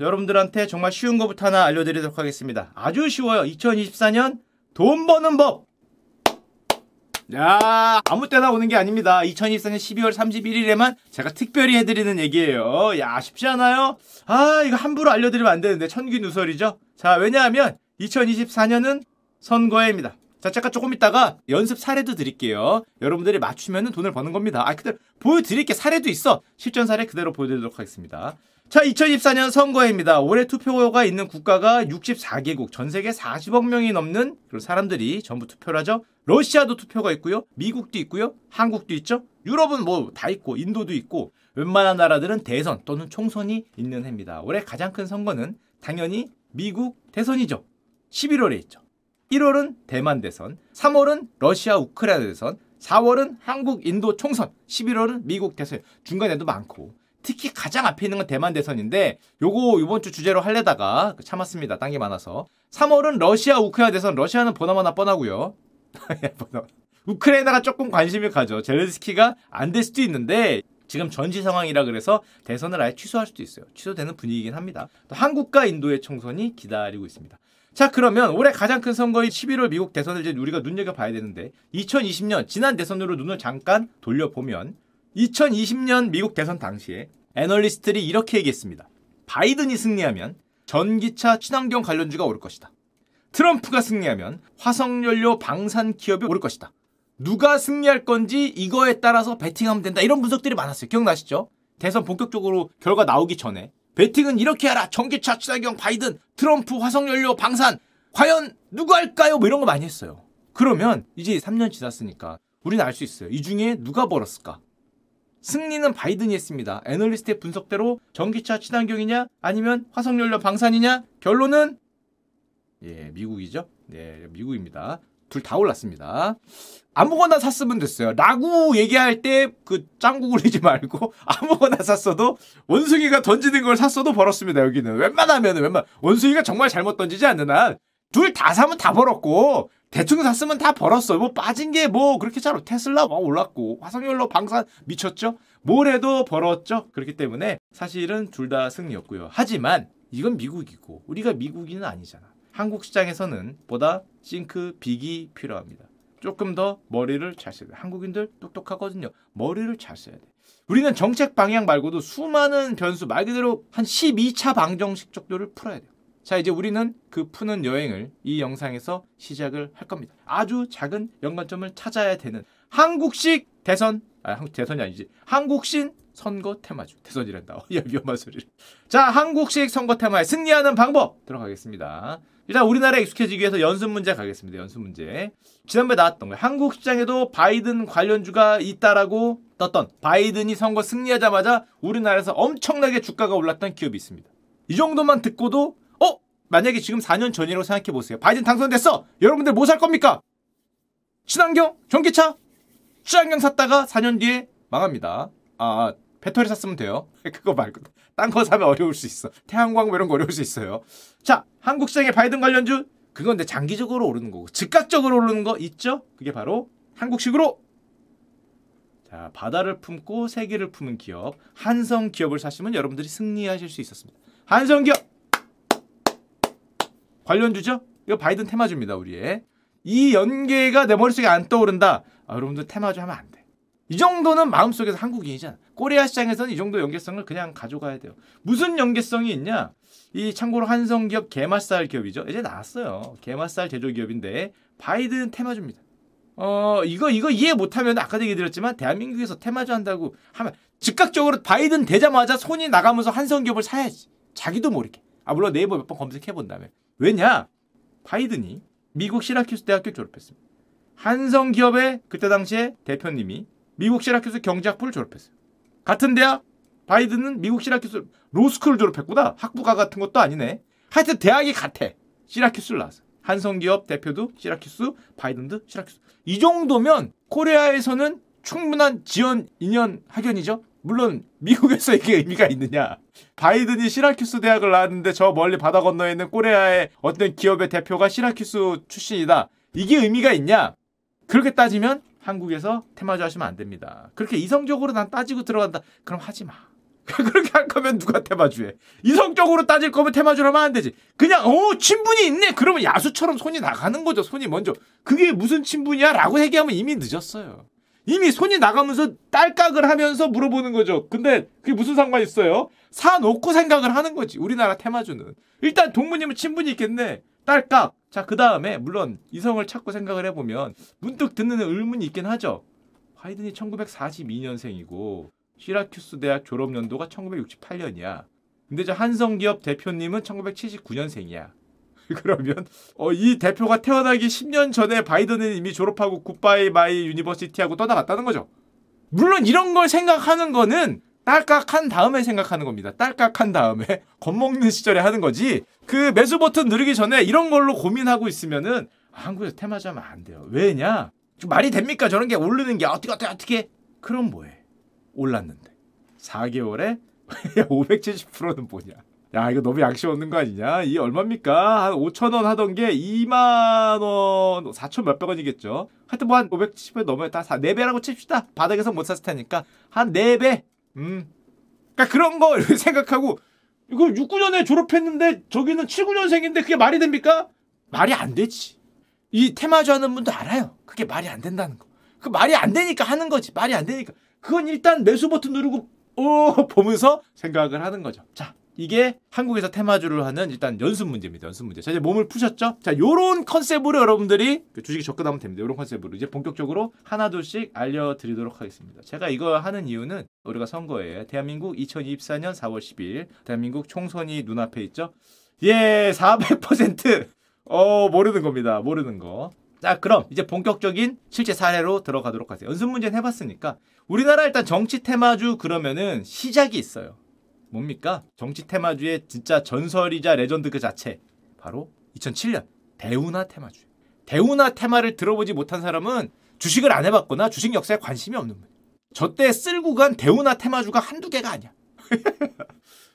여러분들한테 정말 쉬운 것부터 하나 알려드리도록 하겠습니다. 아주 쉬워요. 2024년 돈 버는 법. 야, 아무 때나 오는 게 아닙니다. 2024년 12월 31일에만 제가 특별히 해드리는 얘기예요. 야, 쉽지 않아요? 아, 이거 함부로 알려드리면 안 되는데, 천기 누설이죠? 자, 왜냐하면 2024년은 선거해입니다. 자, 잠깐 조금 있다가 연습 사례도 드릴게요. 여러분들이 맞추면 돈을 버는 겁니다. 아, 그대로 보여드릴게 사례도 있어. 실전 사례 그대로 보여드리도록 하겠습니다. 자, 2024년 선거해입니다. 올해 투표가 있는 국가가 64개국, 전 세계 40억 명이 넘는 그런 사람들이 전부 투표를 하죠. 러시아도 투표가 있고요. 미국도 있고요. 한국도 있죠. 유럽은 뭐 다 있고 인도도 있고 웬만한 나라들은 대선 또는 총선이 있는 해입니다. 올해 가장 큰 선거는 당연히 미국 대선이죠. 11월에 있죠. 1월은 대만 대선, 3월은 러시아 우크라이나 대선, 4월은 한국 인도 총선, 11월은 미국 대선. 중간에도 많고 특히 가장 앞에 있는 건 대만 대선인데 요거 이번 주 주제로 할래다가 참았습니다. 딴 게 많아서. 3월은 러시아 우크라이나 대선. 러시아는 보나마나 뻔하고요. 우크라이나가 조금 관심을 가져. 젤렌스키가 안 될 수도 있는데 지금 전시 상황이라 그래서 대선을 아예 취소할 수도 있어요. 취소되는 분위기긴 합니다. 또 한국과 인도의 총선이 기다리고 있습니다. 자 그러면 올해 가장 큰 선거인 11월 미국 대선을 이제 우리가 눈여겨봐야 되는데 2020년 지난 대선으로 눈을 잠깐 돌려보면 2020년 미국 대선 당시에 애널리스트들이 이렇게 얘기했습니다. 바이든이 승리하면 전기차 친환경 관련주가 오를 것이다. 트럼프가 승리하면 화석연료 방산 기업이 오를 것이다. 누가 승리할 건지 이거에 따라서 베팅하면 된다. 이런 분석들이 많았어요. 기억나시죠? 대선 본격적으로 결과 나오기 전에 베팅은 이렇게 하라. 전기차 친환경 바이든, 트럼프 화석연료 방산. 과연 누가 할까요? 뭐 이런 거 많이 했어요. 그러면 이제 3년 지났으니까 우리는 알 수 있어요. 이 중에 누가 벌었을까? 승리는 바이든이 했습니다. 애널리스트의 분석대로 전기차 친환경이냐 아니면 화석연료 방산이냐 결론은 예 미국이죠. 네 미국입니다. 둘 다 올랐습니다. 아무거나 샀으면 됐어요. 라고 얘기할 때 그 짱구 굴리지 말고 아무거나 샀어도 원숭이가 던지는 걸 샀어도 벌었습니다. 여기는 웬만하면 웬만 원숭이가 정말 잘못 던지지 않는 한 둘 다 사면 다 벌었고 대충 샀으면 다 벌었어. 뭐 빠진 게 뭐 그렇게 잘 테슬라 막 올랐고 화석연료 방산 미쳤죠. 뭘 해도 벌었죠. 그렇기 때문에 사실은 둘 다 승리였고요. 하지만 이건 미국이고 우리가 미국인은 아니잖아. 한국 시장에서는 보다 싱크 빅이 필요합니다. 조금 더 머리를 잘 써야 돼. 한국인들 똑똑하거든요. 머리를 잘 써야 돼. 우리는 정책 방향 말고도 수많은 변수 말 그대로 한 12차 방정식 정도를 풀어야 돼요. 자, 이제 우리는 그 푸는 여행을 이 영상에서 시작을 할 겁니다. 아주 작은 연관점을 찾아야 되는 한국식 대선, 아, 한국 대선이 아니지. 한국신 선거 테마주. 대선이란다. 야, 위험한 소리를. 자, 한국식 선거 테마에 승리하는 방법 들어가겠습니다. 일단 우리나라에 익숙해지기 위해서 연습 문제 가겠습니다. 연습 문제. 지난번에 나왔던 거예요. 한국 시장에도 바이든 관련주가 있다라고 떴던 바이든이 선거 승리하자마자 우리나라에서 엄청나게 주가가 올랐던 기업이 있습니다. 이 정도만 듣고도 어? 만약에 지금 4년 전이라고 생각해 보세요. 바이든 당선됐어. 여러분들 뭐 살 겁니까? 친환경, 전기차, 친환경 샀다가 4년 뒤에 망합니다. 아, 배터리 샀으면 돼요. 그거 말고 딴 거 사면 어려울 수 있어. 태양광 뭐 이런 거 어려울 수 있어요. 자, 한국 시장의 바이든 관련주 그건 데 장기적으로 오르는 거고 즉각적으로 오르는 거 있죠? 그게 바로 한국식으로 자, 바다를 품고 세계를 품은 기업 한성 기업을 사시면 여러분들이 승리하실 수 있었습니다. 한성 기업 관련 주죠? 이거 바이든 테마주입니다, 우리의. 이 연계가 내 머릿속에 안 떠오른다. 아, 여러분들 테마주 하면 안 돼. 이 정도는 마음속에서 한국인이잖아. 코리아 시장에서는 이 정도 연계성을 그냥 가져가야 돼요. 무슨 연계성이 있냐? 이 참고로 한성기업 게맛살 기업이죠. 이제 나왔어요. 게맛살 제조 기업인데 바이든 테마주입니다. 어 이거 이거 이해 못하면 아까도 얘기 드렸지만 대한민국에서 테마주 한다고 하면 즉각적으로 바이든 되자마자 손이 나가면서 한성기업을 사야지. 자기도 모르게. 아 물론 네이버 몇 번 검색해 본다면 왜냐? 바이든이 미국 시라큐스 대학교 졸업했습니다. 한성 기업의 그때 당시에 대표님이 미국 시라큐스 경제학부를 졸업했어요. 같은 대학 바이든은 미국 시라큐스 로스쿨을 졸업했구나. 학부가 같은 것도 아니네. 하여튼 대학이 같아. 시라큐스를 나왔어. 한성기업 대표도 시라큐스, 바이든도 시라큐스. 이 정도면 코리아에서는 충분한 지원 인연 학연이죠. 물론 미국에서 이게 의미가 있느냐. 바이든이 시라큐스 대학을 나왔는데 저 멀리 바다 건너에 있는 코리아의 어떤 기업의 대표가 시라큐스 출신이다. 이게 의미가 있냐? 그렇게 따지면 한국에서 테마주 하시면 안 됩니다. 그렇게 이성적으로 난 따지고 들어간다. 그럼 하지 마. 그렇게 할 거면 누가 테마주해? 이성적으로 따질 거면 테마주를 하면 안 되지. 그냥 어 친분이 있네. 그러면 야수처럼 손이 나가는 거죠. 손이 먼저. 그게 무슨 친분이야?라고 얘기하면 이미 늦었어요. 이미 손이 나가면서 딸깍을 하면서 물어보는 거죠. 근데 그게 무슨 상관 있어요? 사놓고 생각을 하는 거지. 우리나라 테마주는. 일단 동문님은 친분이 있겠네. 딸깍. 자, 그 다음에 물론 이성을 찾고 생각을 해보면 문득 드는 의문이 있긴 하죠. 바이든이 1942년생이고 시라큐스 대학 졸업 연도가 1968년이야. 근데 저 한성기업 대표님은 1979년생이야. 그러면 어, 이 대표가 태어나기 10년 전에 바이든은 이미 졸업하고 goodbye my university하고 떠나갔다는 거죠. 물론 이런 걸 생각하는 거는 딸깍한 다음에 생각하는 겁니다. 딸깍한 다음에 겁먹는 시절에 하는 거지. 그 매수 버튼 누르기 전에 이런 걸로 고민하고 있으면은 아, 한국에서 테마주하면 안 돼요. 왜냐? 말이 됩니까? 저런 게 오르는 게 어떻게 어떻게 어떻게? 그럼 뭐해? 올랐는데 4개월에 570%는 뭐냐? 야 이거 너무 양심 없는 거 아니냐? 이 얼마입니까? 한 5천 원 하던 게 2만 원 4천 몇백 원이겠죠. 하여튼 뭐 한 570원 넘어야 다 4배라고 칩시다. 바닥에서 못 샀을 테니까 한 4배. 음. 그러니까 그런 거 생각하고 이거 6, 9년에 졸업했는데 저기는 7, 9년생인데 그게 말이 됩니까? 말이 안 되지. 이 테마주 하는 분도 알아요. 그게 말이 안 된다는 거. 그 말이 안 되니까 하는 거지. 말이 안 되니까. 그건 일단 매수 버튼 누르고 어 보면서 생각을 하는 거죠. 자, 이게 한국에서 테마주를 하는 일단 연습 문제입니다. 연습 문제. 자, 이제 몸을 푸셨죠? 자, 요런 컨셉으로 여러분들이 그 주식에 접근하면 됩니다. 요런 컨셉으로 이제 본격적으로 하나둘씩 알려드리도록 하겠습니다. 제가 이거 하는 이유는 우리가 선거에 대한민국 2024년 4월 10일 대한민국 총선이 눈앞에 있죠? 예, 400% 어, 모르는 겁니다. 모르는 거. 자, 그럼 이제 본격적인 실제 사례로 들어가도록 하세요. 연습 문제는 해봤으니까 우리나라 일단 정치 테마주 그러면은 시작이 있어요. 뭡니까? 정치 테마주의 진짜 전설이자 레전드 그 자체. 바로 2007년 대우나 테마주. 대우나 테마를 들어보지 못한 사람은 주식을 안 해봤거나 주식 역사에 관심이 없는 분. 저때 쓸고 간 대우나 테마주가 한두 개가 아니야.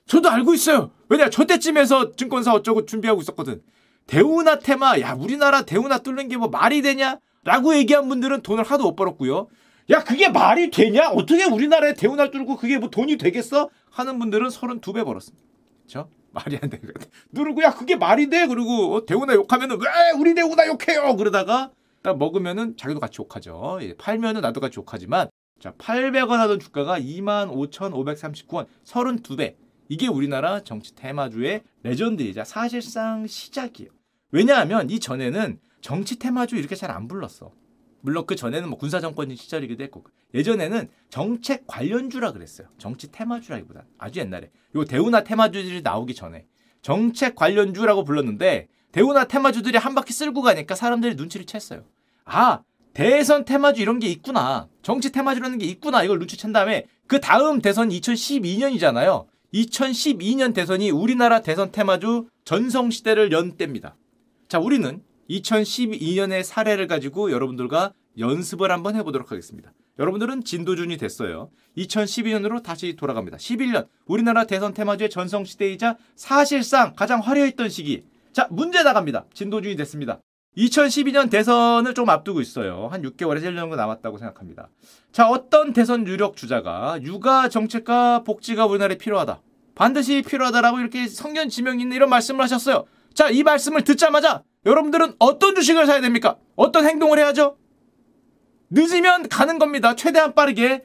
저도 알고 있어요. 왜냐, 저때쯤에서 증권사 어쩌고 준비하고 있었거든. 대우나 테마, 야, 우리나라 대우나 뚫는 게 뭐 말이 되냐? 라고 얘기한 분들은 돈을 하도 못 벌었고요. 야, 그게 말이 되냐? 어떻게 우리나라에 대우나 뚫고 그게 뭐 돈이 되겠어? 하는 분들은 32배 벌었습니다. 그쵸? 말이 안 되는 것 같아. 누르고, 야, 그게 말이 돼? 그리고 어, 대우나 욕하면은, 왜 우리 대우나 욕해요? 그러다가 딱 먹으면은 자기도 같이 욕하죠. 예, 팔면은 나도 같이 욕하지만, 자, 800원 하던 주가가 25,539원, 32배. 이게 우리나라 정치 테마주의 레전드이자 사실상 시작이에요. 왜냐하면 이 전에는 정치 테마주 이렇게 잘 안 불렀어. 물론 그 전에는 뭐 군사 정권 시절이기도 했고 예전에는 정책 관련주라 그랬어요. 정치 테마주라기보다 아주 옛날에 요 대우나 테마주들이 나오기 전에 정책 관련주라고 불렀는데 대우나 테마주들이 한 바퀴 쓸고 가니까 사람들이 눈치를 챘어요. 아 대선 테마주 이런 게 있구나. 정치 테마주라는 게 있구나. 이걸 눈치챈 다음에 그 다음 대선 2012년이잖아요. 2012년 대선이 우리나라 대선 테마주 전성시대를 연 때입니다. 자, 우리는 2012년의 사례를 가지고 여러분들과 연습을 한번 해보도록 하겠습니다. 여러분들은 진도준이 됐어요. 2012년으로 다시 돌아갑니다. 11년 우리나라 대선 테마주의 전성시대이자 사실상 가장 화려했던 시기. 자 문제 나갑니다. 진도준이 됐습니다. 2012년 대선을 좀 앞두고 있어요. 한 6개월에서 1년 정도 남았다고 생각합니다. 자 어떤 대선 유력 주자가 육아 정책과 복지가 우리나라에 필요하다. 반드시 필요하다라고 이렇게 성견 지명 있는 이런 말씀을 하셨어요. 자, 이 말씀을 듣자마자 여러분들은 어떤 주식을 사야 됩니까? 어떤 행동을 해야죠? 늦으면 가는 겁니다. 최대한 빠르게.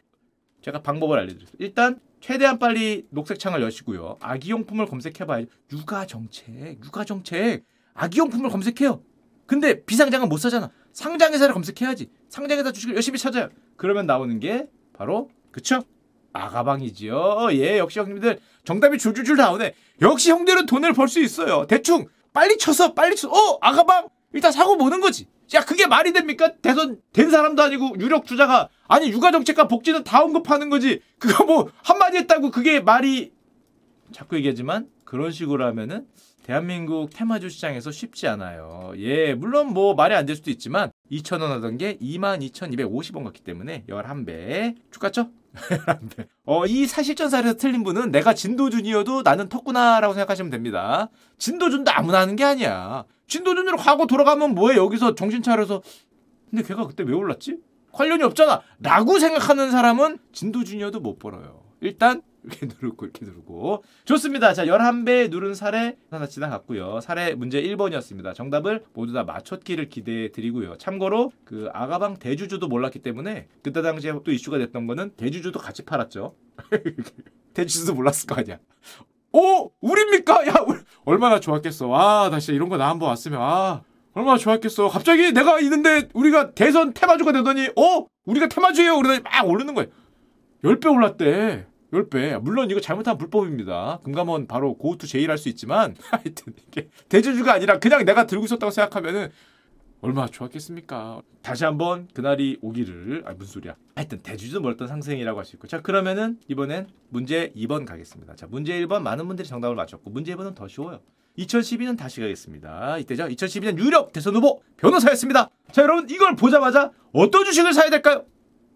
제가 방법을 알려드렸습니다. 일단 최대한 빨리 녹색 창을 여시고요. 아기용품을 검색해봐야죠. 육아정책, 육아정책. 아기용품을 검색해요. 근데 비상장은 못 사잖아. 상장회사를 검색해야지. 상장회사 주식을 열심히 찾아요. 그러면 나오는 게 바로 그쵸? 아가방이지요. 예, 역시 형님들 정답이 줄줄줄 나오네. 역시 형들은 돈을 벌 수 있어요. 대충 빨리 쳐서 빨리 쳐. 어 아가방 일단 사고 보는 거지. 야 그게 말이 됩니까? 대선 된 사람도 아니고 유력 주자가 아니 육아 정책과 복지는 다 언급하는 거지. 그거 뭐 한마디 했다고 그게 말이 자꾸 얘기하지만 그런 식으로 하면은 대한민국 테마주 시장에서 쉽지 않아요. 예, 물론 뭐 말이 안 될 수도 있지만 2,000원 하던 게 22,250원 같기 때문에 11배 축하죠? 어, 이 사실전사에서 틀린 분은 내가 진도준이어도 나는 턱구나라고 생각하시면 됩니다. 진도준도 아무나 하는 게 아니야. 진도준으로 과거 돌아가면 뭐해 여기서 정신 차려서 근데 걔가 그때 왜 올랐지? 관련이 없잖아. 라고 생각하는 사람은 진도준이어도 못 벌어요. 일단 이렇게 누르고 이렇게 누르고 좋습니다. 자 11배 누른 사례 하나 지나갔고요. 사례 문제 1번이었습니다. 정답을 모두 다 맞췄기를 기대해 드리고요. 참고로 그 아가방 대주주도 몰랐기 때문에 그때 당시에 또 이슈가 됐던 거는 대주주도 같이 팔았죠. 대주주도 몰랐을 거 아니야. 오 우리입니까? 야 얼마나 좋았겠어. 아, 나 진짜 이런 거 나 한번 왔으면 아 얼마나 좋았겠어. 갑자기 내가 있는데 우리가 대선 테마주가 되더니 어 우리가 테마주예요. 그러더니 막 오르는 거예요. 10배 올랐대. 10배. 물론 이거 잘못하면 불법입니다. 금감원 바로 고투 제의를 할수 있지만 하여튼 이게 대주주가 아니라 그냥 내가 들고 있었다고 생각하면은 얼마나 좋았겠습니까? 다시 한번 그날이 오기를 아 무슨 소리야? 하여튼 대주주 몰랐던 상승이라고 할 수 있고 자 그러면은 이번엔 문제 2번 가겠습니다. 자 문제 1번 많은 분들이 정답을 맞췄고 문제 2번은 더 쉬워요. 2012년 다시 가겠습니다. 이때죠. 2012년 유력 대선 후보 변호사였습니다. 자 여러분 이걸 보자마자 어떤 주식을 사야 될까요?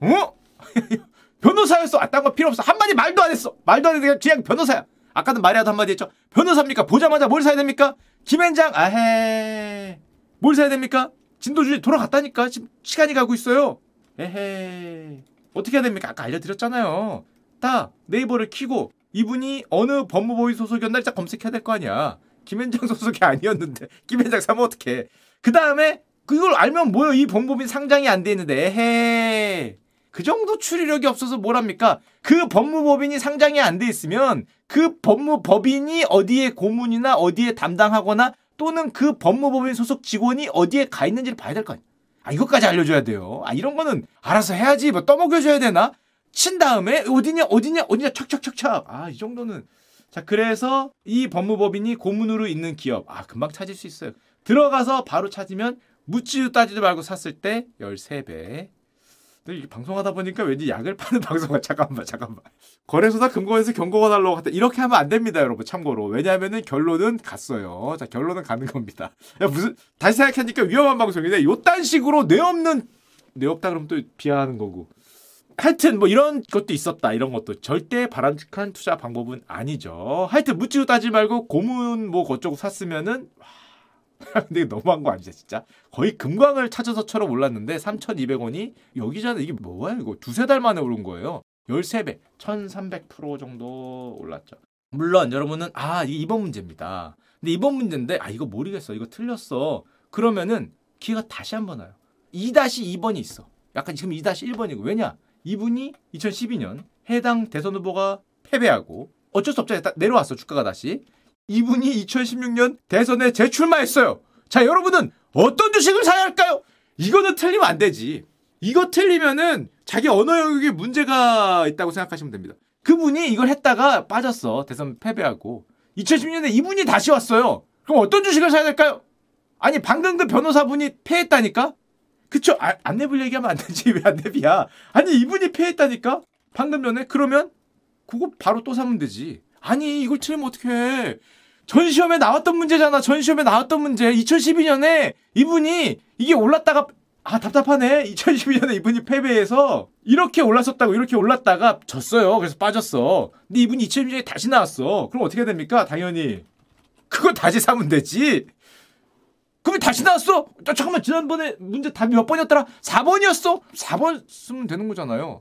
어? 변호사였어. 아, 딴거 필요 없어. 한마디 말도 안 했어. 말도 안 했는데 그냥 변호사야. 아까도 말이라도 한마디 했죠. 변호사입니까? 보자마자 뭘 사야 됩니까? 김현장, 아헤. 뭘 사야 됩니까? 진도주의 돌아갔다니까. 지금 시간이 가고 있어요. 에헤. 어떻게 해야 됩니까? 아까 알려드렸잖아요. 딱 네이버를 키고 이분이 어느 법무부의 소속이었나 일단 검색해야 될 거 아니야. 김현장 소속이 아니었는데 김현장 사면 어떡해. 그 다음에 그걸 알면 뭐요? 이 법무법인 상장이 안 돼 있는데 에헤. 그 정도 추리력이 없어서 뭘합니까? 그 법무법인이 상장이 안 돼 있으면 그 법무법인이 어디에 고문이나 어디에 담당하거나 또는 그 법무법인 소속 직원이 어디에 가 있는지를 봐야 될 거 아니야. 아, 이것까지 알려줘야 돼요. 아, 이런 거는 알아서 해야지. 뭐 떠먹여줘야 되나? 친 다음에 어디냐, 어디냐, 어디냐, 척척척척. 아, 이 정도는. 자, 그래서 이 법무법인이 고문으로 있는 기업. 아, 금방 찾을 수 있어요. 들어가서 바로 찾으면 묻지도 따지도 말고 샀을 때 13배. 근데 이게 방송하다 보니까 왠지 약을 파는 방송가 잠깐만 잠깐만. 거래소나 금고에서 경고가 달라고 하다. 이렇게 하면 안 됩니다 여러분 참고로. 왜냐하면은 결론은 갔어요. 자 결론은 가는 겁니다. 야, 무슨 다시 생각하니까 위험한 방송인데 요딴 식으로 뇌 없는 뇌 없다 그러면 또 비하하는 거고. 하여튼 뭐 이런 것도 있었다. 이런 것도 절대 바람직한 투자 방법은 아니죠. 하여튼 묻지도 따지 말고 고문 뭐 그쪽으로 샀으면은 와, 근데 너무한 거 아니죠, 진짜? 거의 금광을 찾아서처럼 올랐는데 3,200원이 여기잖아. 이게 뭐야, 이거? 두세 달 만에 오른 거예요. 13배, 1,300% 정도 올랐죠. 물론 여러분은 아, 이게 2번 문제입니다. 근데 2번 문제인데 아, 이거 모르겠어. 이거 틀렸어. 그러면은 기회가 다시 한번 와요. 2-2번이 있어. 약간 지금 2-1번이고. 왜냐? 이분이 2012년 해당 대선 후보가 패배하고 어쩔 수 없잖아요. 내려왔어, 주가가 다시. 이분이 2016년 대선에 재출마했어요. 자, 여러분은 어떤 주식을 사야 할까요? 이거는 틀리면 안 되지. 이거 틀리면은 자기 언어 영역에 문제가 있다고 생각하시면 됩니다. 그분이 이걸 했다가 빠졌어. 대선 패배하고. 2016년에 이분이 다시 왔어요. 그럼 어떤 주식을 사야 될까요? 아니, 방금 그 변호사분이 패했다니까? 그쵸? 아, 안내불 얘기하면 안 되지. 왜 안내비야? 아니, 이분이 패했다니까? 방금 전에? 그러면 그거 바로 또 사면 되지. 아니 이걸 틀리면 어떡해. 전 시험에 나왔던 문제잖아. 전 시험에 나왔던 문제. 2012년에 이분이 이게 올랐다가 아 답답하네. 2012년에 이분이 패배해서 이렇게 올랐었다고 이렇게 올랐다가 졌어요. 그래서 빠졌어. 근데 이분이 2012년에 다시 나왔어. 그럼 어떻게 됩니까? 당연히 그거 다시 사면 되지. 그럼 다시 나왔어? 잠깐만 지난번에 문제 답이 몇 번이었더라? 4번이었어? 4번 쓰면 되는 거잖아요.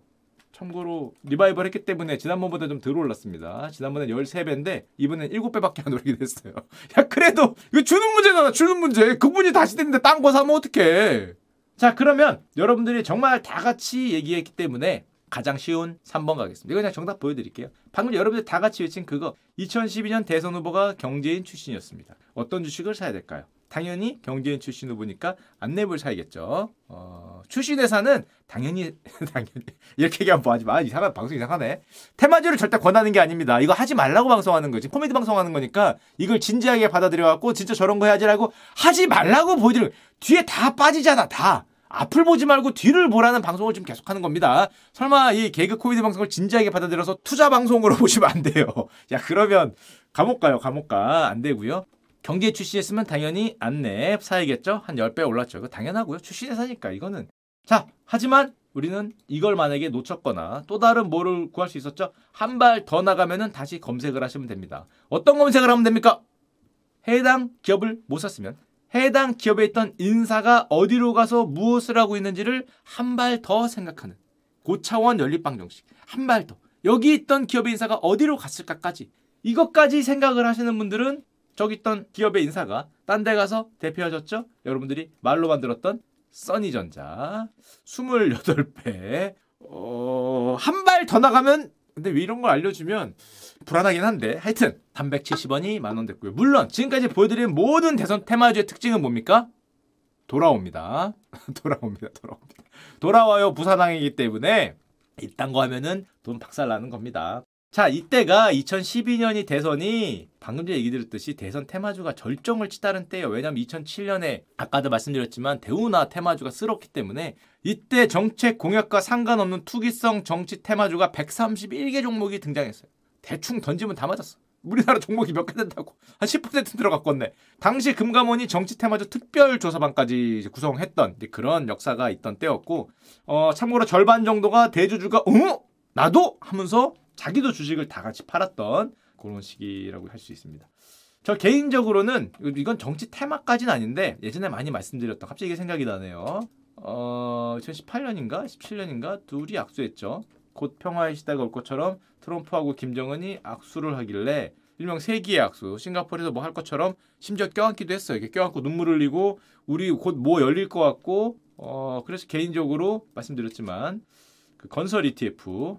참고로 리바이벌 했기 때문에 지난번보다 좀 덜 올랐습니다. 지난번엔 13배인데 이번엔 7배밖에 안 오르게 됐어요. 야 그래도 이거 주는 문제잖아. 주는 문제. 그분이 다시 됐는데 딴 거 사면 어떡해. 자 그러면 여러분들이 정말 다 같이 얘기했기 때문에 가장 쉬운 3번 가겠습니다. 이거 그냥 정답 보여드릴게요. 방금 여러분들 다 같이 외친 그거 2012년 대선 후보가 경제인 출신이었습니다. 어떤 주식을 사야 될까요? 당연히 경제인 출신 후보니까 안내부를 사야겠죠. 어, 출신 회사는 당연히 당연히 이렇게 얘기하면 뭐하지 마. 이상한 방송 이상하네. 테마주를 절대 권하는 게 아닙니다. 이거 하지 말라고 방송하는 거지. 코미디 방송하는 거니까 이걸 진지하게 받아들여 갖고 진짜 저런 거 해야지라고 하지 말라고 보여드려. 뒤에 다 빠지잖아. 다. 앞을 보지 말고 뒤를 보라는 방송을 좀 계속하는 겁니다. 설마 이 개그 코미디 방송을 진지하게 받아들여서 투자 방송으로 보시면 안 돼요. 야 그러면 감옥 가요. 감옥 가. 안 되고요. 경제 출시했으면 당연히 안내 사야겠죠? 한 10배 올랐죠. 그 당연하고요. 출시회사니까 이거는. 자, 하지만 우리는 이걸 만약에 놓쳤거나 또 다른 뭐를 구할 수 있었죠? 한 발 더 나가면은 다시 검색을 하시면 됩니다. 어떤 검색을 하면 됩니까? 해당 기업을 못 샀으면 해당 기업에 있던 인사가 어디로 가서 무엇을 하고 있는지를 한 발 더 생각하는 고차원 연립방 정식. 한 발 더. 여기 있던 기업의 인사가 어디로 갔을까까지 이것까지 생각을 하시는 분들은 저기 있던 기업의 인사가 딴 데 가서 대표하셨죠? 여러분들이 말로 만 들었던 써니전자 28배 어, 한 발 더 나가면 근데 왜 이런 걸 알려주면 불안하긴 한데 하여튼 370원이 만 원 됐고요. 물론 지금까지 보여드린 모든 대선 테마주의 특징은 뭡니까? 돌아옵니다. 돌아옵니다. 돌아옵니다. 돌아와요 부산항이기 때문에 이딴 거 하면은 돈 박살나는 겁니다. 자, 이때가 2012년이 대선이 방금 전에 얘기 드렸듯이 대선 테마주가 절정을 치다는 때예요. 왜냐면 2007년에 아까도 말씀드렸지만 대우나 테마주가 쓸었기 때문에 이때 정책 공약과 상관없는 투기성 정치 테마주가 131개 종목이 등장했어요. 대충 던지면 다 맞았어. 우리나라 종목이 몇 개 된다고 한 10% 들어갔건데 당시 금감원이 정치 테마주 특별조사반까지 구성했던 그런 역사가 있던 때였고 어, 참고로 절반 정도가 대주주가 어 나도 하면서 자기도 주식을 다 같이 팔았던 그런 시기라고 할 수 있습니다. 저 개인적으로는 이건 정치 테마까지는 아닌데 예전에 많이 말씀드렸던 갑자기 이게 생각이 나네요. 어, 2018년인가 17년인가 둘이 악수했죠. 곧 평화의 시대가 올 것처럼 트럼프하고 김정은이 악수를 하길래 일명 세기의 악수 싱가포르에서 뭐 할 것처럼 심지어 껴안기도 했어요. 이렇게 껴안고 눈물 흘리고 우리 곧 뭐 열릴 것 같고 어 그래서 개인적으로 말씀드렸지만 그 건설 ETF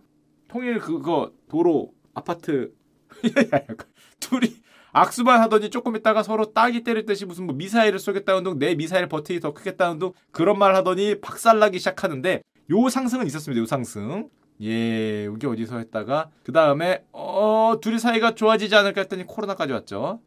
통일 그거 도로 아파트 둘이 악수만 하더니 조금 있다가 서로 딱이 때릴 듯이 무슨 뭐 미사일을 쏘겠다는 둥 내 미사일 버튼이 더 크겠다는 둥 그런 말 하더니 박살나기 시작하는데 요 상승은 있었습니다. 요 상승. 예, 여기 어디서 했다가 그 다음에 어 둘이 사이가 좋아지지 않을까 했더니 코로나까지 왔죠.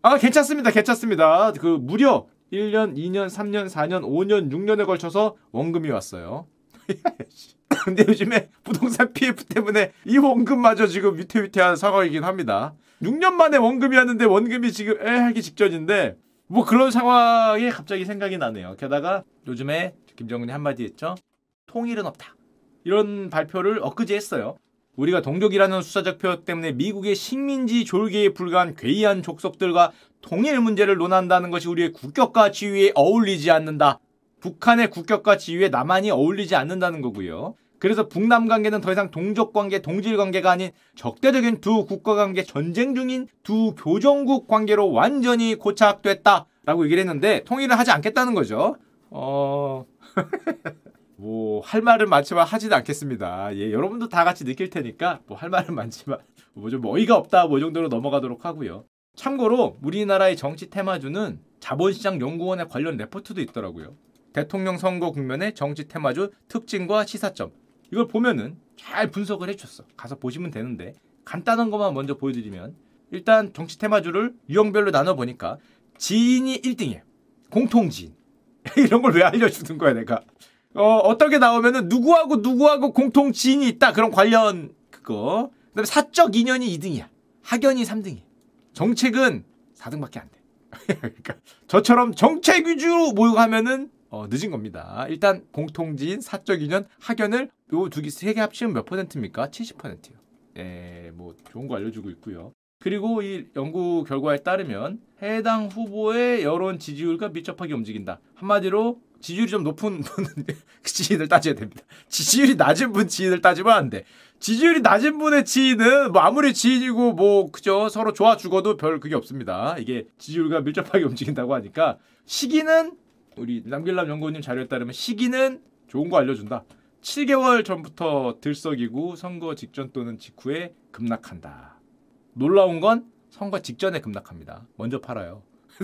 아 괜찮습니다, 괜찮습니다. 그 무려 1년, 2년, 3년, 4년, 5년, 6년에 걸쳐서 원금이 왔어요. 근데 요즘에 부동산 PF 때문에 이 원금마저 지금 위태위태한 상황이긴 합니다. 6년 만에 원금이 왔는데 원금이 지금 에 하기 직전인데 뭐 그런 상황이 갑자기 생각이 나네요. 게다가 요즘에 김정은이 한마디 했죠. 통일은 없다. 이런 발표를 엊그제 했어요. 우리가 동족이라는 수사적 표현 때문에 미국의 식민지 졸개에 불과한 괴이한 족속들과 통일 문제를 논한다는 것이 우리의 국격과 지위에 어울리지 않는다. 북한의 국격과 지위에 남한이 어울리지 않는다는 거고요. 그래서 북남 관계는 더 이상 동족 관계, 동질 관계가 아닌 적대적인 두 국가 관계, 전쟁 중인 두 교정국 관계로 완전히 고착됐다라고 얘기를 했는데 통일을 하지 않겠다는 거죠. 어 뭐 할 말은 많지만 하지는 않겠습니다. 예, 여러분도 다 같이 느낄 테니까 뭐 할 말은 많지만 뭐 좀 어이가 없다 뭐 정도로 넘어가도록 하고요. 참고로 우리나라의 정치 테마주는 자본시장 연구원에 관련 레포트도 있더라고요. 대통령 선거 국면의 정치 테마주 특징과 시사점 이걸 보면은 잘 분석을 해줬어. 가서 보시면 되는데 간단한 것만 먼저 보여드리면 일단 정치 테마주를 유형별로 나눠 보니까 지인이 1등이에요. 공통 지인 이런 걸 왜 알려주는 거야 내가 어, 어떻게 나오면은 누구하고 누구하고 공통 지인이 있다. 그런 관련 그거. 그다음에 사적 인연이 2등이야. 학연이 3등이야. 정책은 4등밖에 안 돼. 그러니까 저처럼 정책 위주로 모욕하면은 어, 늦은 겁니다. 일단 공통지인, 사적 인연, 학연을 요 두 개 세 개 합치면 몇 퍼센트입니까? 70%요. 예, 뭐 좋은 거 알려주고 있고요. 그리고 이 연구 결과에 따르면 해당 후보의 여론 지지율과 밀접하게 움직인다. 한마디로 지지율이 좀 높은 분은 그 지인을 따져야 됩니다. 지지율이 낮은 분 지인을 따지면 안 돼. 지지율이 낮은 분의 지인은 뭐 아무리 지인이고 뭐 그죠 서로 좋아 죽어도 별 그게 없습니다. 이게 지지율과 밀접하게 움직인다고 하니까 시기는 우리 남길남 연구원님 자료에 따르면 시기는 좋은 거 알려준다. 7개월 전부터 들썩이고 선거 직전 또는 직후에 급락한다. 놀라운 건 선거 직전에 급락합니다. 먼저 팔아요.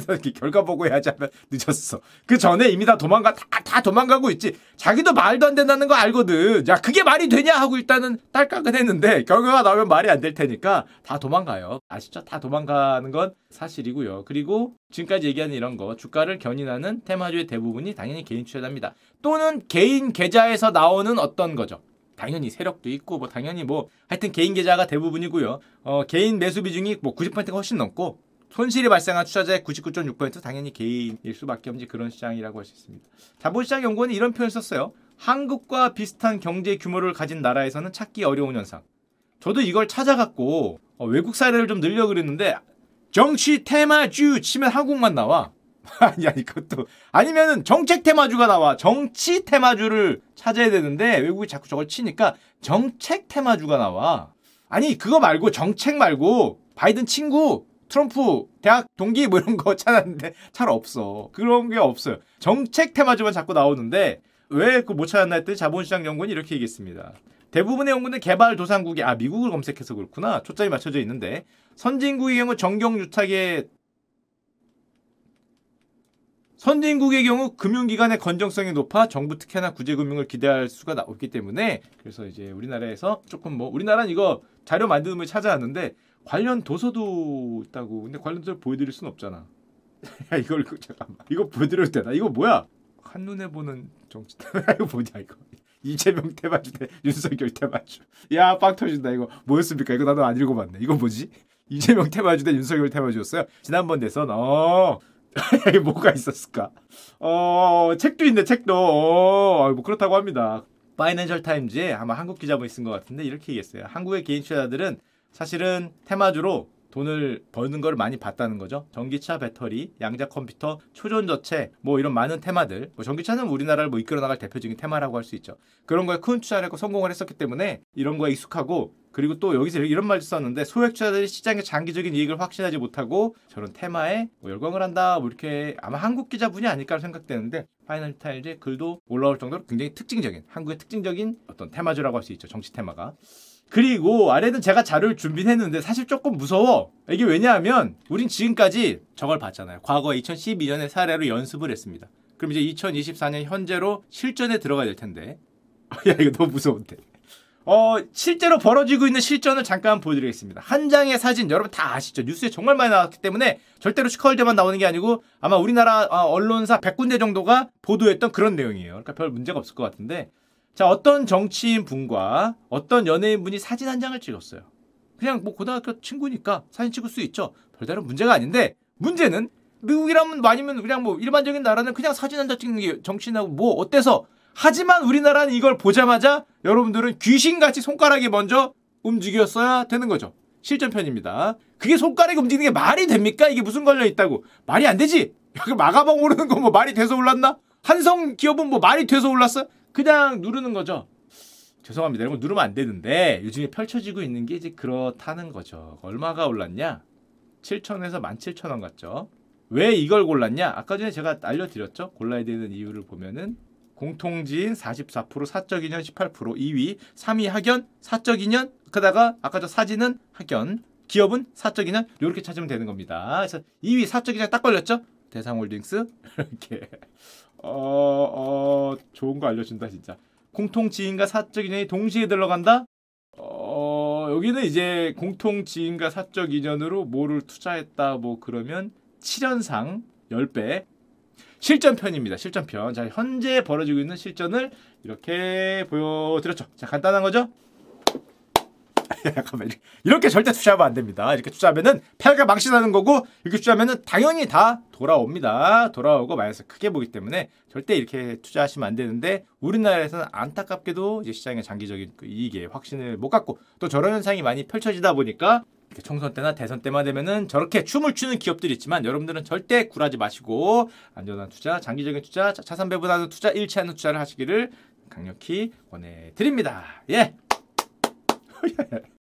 이렇게 결과 보고해야지 하면 늦었어. 그 전에 이미 다 도망가 다, 다 도망가고 있지. 자기도 말도 안 된다는 거 알거든. 야 그게 말이 되냐 하고 일단은 딸깍은 했는데 결과가 나오면 말이 안 될 테니까 다 도망가요. 아시죠? 다 도망가는 건 사실이고요. 그리고 지금까지 얘기하는 이런 거 주가를 견인하는 테마주의 대부분이 당연히 개인 투자입니다. 또는 개인 계좌에서 나오는 어떤 거죠. 당연히 세력도 있고 뭐 당연히 뭐 하여튼 개인 계좌가 대부분이고요. 어, 개인 매수 비중이 뭐 90%가 훨씬 넘고 손실이 발생한 투자자의 99.6% 당연히 개인일 수밖에 없는 그런 시장이라고 할 수 있습니다. 자본시장 연구원이 이런 표현을 썼어요. 한국과 비슷한 경제 규모를 가진 나라에서는 찾기 어려운 현상. 저도 이걸 찾아갖고 어, 외국 사례를 좀 늘려 그랬는데 정치 테마주 치면 한국만 나와. 아니 아니 그것도 아니면은 정책 테마주가 나와 정치 테마주를 찾아야 되는데 외국이 자꾸 저걸 치니까 정책 테마주가 나와 아니 그거 말고 정책 말고 바이든 친구 트럼프 대학 동기 뭐 이런 거 찾았는데 잘 없어. 그런 게 없어요. 정책 테마주만 자꾸 나오는데 왜 그 못 찾았나 했더니 자본시장 연구원이 이렇게 얘기했습니다. 대부분의 연구는 개발 도상국이 아 미국을 검색해서 그렇구나. 초점이 맞춰져 있는데 선진국의 경우 정경 유착에 선진국의 경우 금융기관의 건정성이 높아 정부 특혜나 구제금융을 기대할 수가 없기 때문에 그래서 이제 우리나라에서 조금 뭐 우리나라는 이거 자료 만드는 찾아왔는데 관련 도서도 있다고. 근데 관련 도서 보여드릴 수는 없잖아. 야 이걸 잠깐만. 이거 보여드려도 되나? 이거 뭐야? 한 눈에 보는 정치 이거 뭐냐 이거. 이재명 테마주 대 윤석열 테마주. 야 빵 터진다 이거. 뭐였습니까? 이거 나도 안 읽어봤네. 이거 뭐지? 이재명 테마주 대 윤석열 테마주였어요? 지난번 대선? 어. 뭐가 있었을까? 어, 책도 있네, 책도. 어, 뭐 그렇다고 합니다. 파이낸셜 타임즈에 아마 한국 기자분이 쓴 것 같은데 이렇게 얘기했어요. 한국의 개인 투자자들은 사실은 테마주로 돈을 버는 걸 많이 봤다는 거죠. 전기차 배터리, 양자 컴퓨터, 초전도체 뭐 이런 많은 테마들. 뭐 전기차는 우리나라를 뭐 이끌어 나갈 대표적인 테마라고 할 수 있죠. 그런 거에 큰 투자를 했고 성공을 했었기 때문에 이런 거에 익숙하고 그리고 또 여기서 이런 말도 썼는데 소액 투자들이 시장의 장기적인 이익을 확신하지 못하고 저런 테마에 뭐 열광을 한다 뭐 이렇게 아마 한국 기자분이 아닐까 생각되는데 파이낸셜 타임즈에 글도 올라올 정도로 굉장히 특징적인 한국의 특징적인 어떤 테마주라고 할 수 있죠 정치 테마가 그리고 아래는 제가 자료를 준비했는데 사실 조금 무서워. 이게 왜냐하면 우린 지금까지 저걸 봤잖아요. 과거 2012년의 사례로 연습을 했습니다. 그럼 이제 2024년 현재로 실전에 들어가야 될 텐데. 야 이거 너무 무서운데. 어 실제로 벌어지고 있는 실전을 잠깐 보여드리겠습니다. 한 장의 사진 여러분 다 아시죠? 뉴스에 정말 많이 나왔기 때문에 절대로 시컬드만 나오는 게 아니고 아마 우리나라 어, 언론사 100군데 정도가 보도했던 그런 내용이에요. 그러니까 별 문제가 없을 것 같은데 자, 어떤 정치인 분과 어떤 연예인 분이 사진 한 장을 찍었어요. 그냥 뭐 고등학교 친구니까 사진 찍을 수 있죠. 별다른 문제가 아닌데 문제는 미국이라면 아니면 그냥 뭐 일반적인 나라는 그냥 사진 한 장 찍는 게 정치인하고 뭐 어때서 하지만 우리나라는 이걸 보자마자 여러분들은 귀신같이 손가락이 먼저 움직였어야 되는 거죠. 실전편입니다. 그게 손가락이 움직이는 게 말이 됩니까? 이게 무슨 걸려 있다고. 말이 안 되지. 마가방 오르는 거 뭐 말이 돼서 올랐나? 한성 기업은 뭐 말이 돼서 올랐어? 그냥 누르는 거죠. 죄송합니다. 이런 거 누르면 안 되는데 요즘에 펼쳐지고 있는 게 이제 그렇다는 거죠. 얼마가 올랐냐? 7천에서 17,000원 같죠. 왜 이걸 골랐냐? 아까 전에 제가 알려드렸죠. 골라야 되는 이유를 보면은 공통지인 44%, 사적 인연 18%, 2위, 3위 학연, 사적 인연, 그다가 아까 저 사진은 학연, 기업은 사적 인연 이렇게 찾으면 되는 겁니다. 그래서 2위 사적 인연 딱 걸렸죠? 대상홀딩스 이렇게 어, 어, 좋은 거 알려준다, 진짜. 공통 지인과 사적 인연이 동시에 들어간다? 어, 여기는 이제 공통 지인과 사적 인연으로 뭐를 투자했다, 뭐 그러면 7연상 10배. 실전편입니다. 실전편. 자, 현재 벌어지고 있는 실전을 이렇게 보여드렸죠. 자, 간단한 거죠? 잠깐만 이렇게 절대 투자하면 안 됩니다. 이렇게 투자하면은 패가 망신하는 거고 이렇게 투자하면은 당연히 다 돌아옵니다. 돌아오고 마이너스 크게 보기 때문에 절대 이렇게 투자하시면 안 되는데 우리나라에서는 안타깝게도 이제 시장의 장기적인 그 이익에 확신을 못 갖고 또 저런 현상이 많이 펼쳐지다 보니까 총선 때나 대선 때만 되면은 저렇게 춤을 추는 기업들이 있지만 여러분들은 절대 굴하지 마시고 안전한 투자, 장기적인 투자, 자산 배분하는 투자, 일치하는 투자를 하시기를 강력히 권해드립니다. 예. yeah.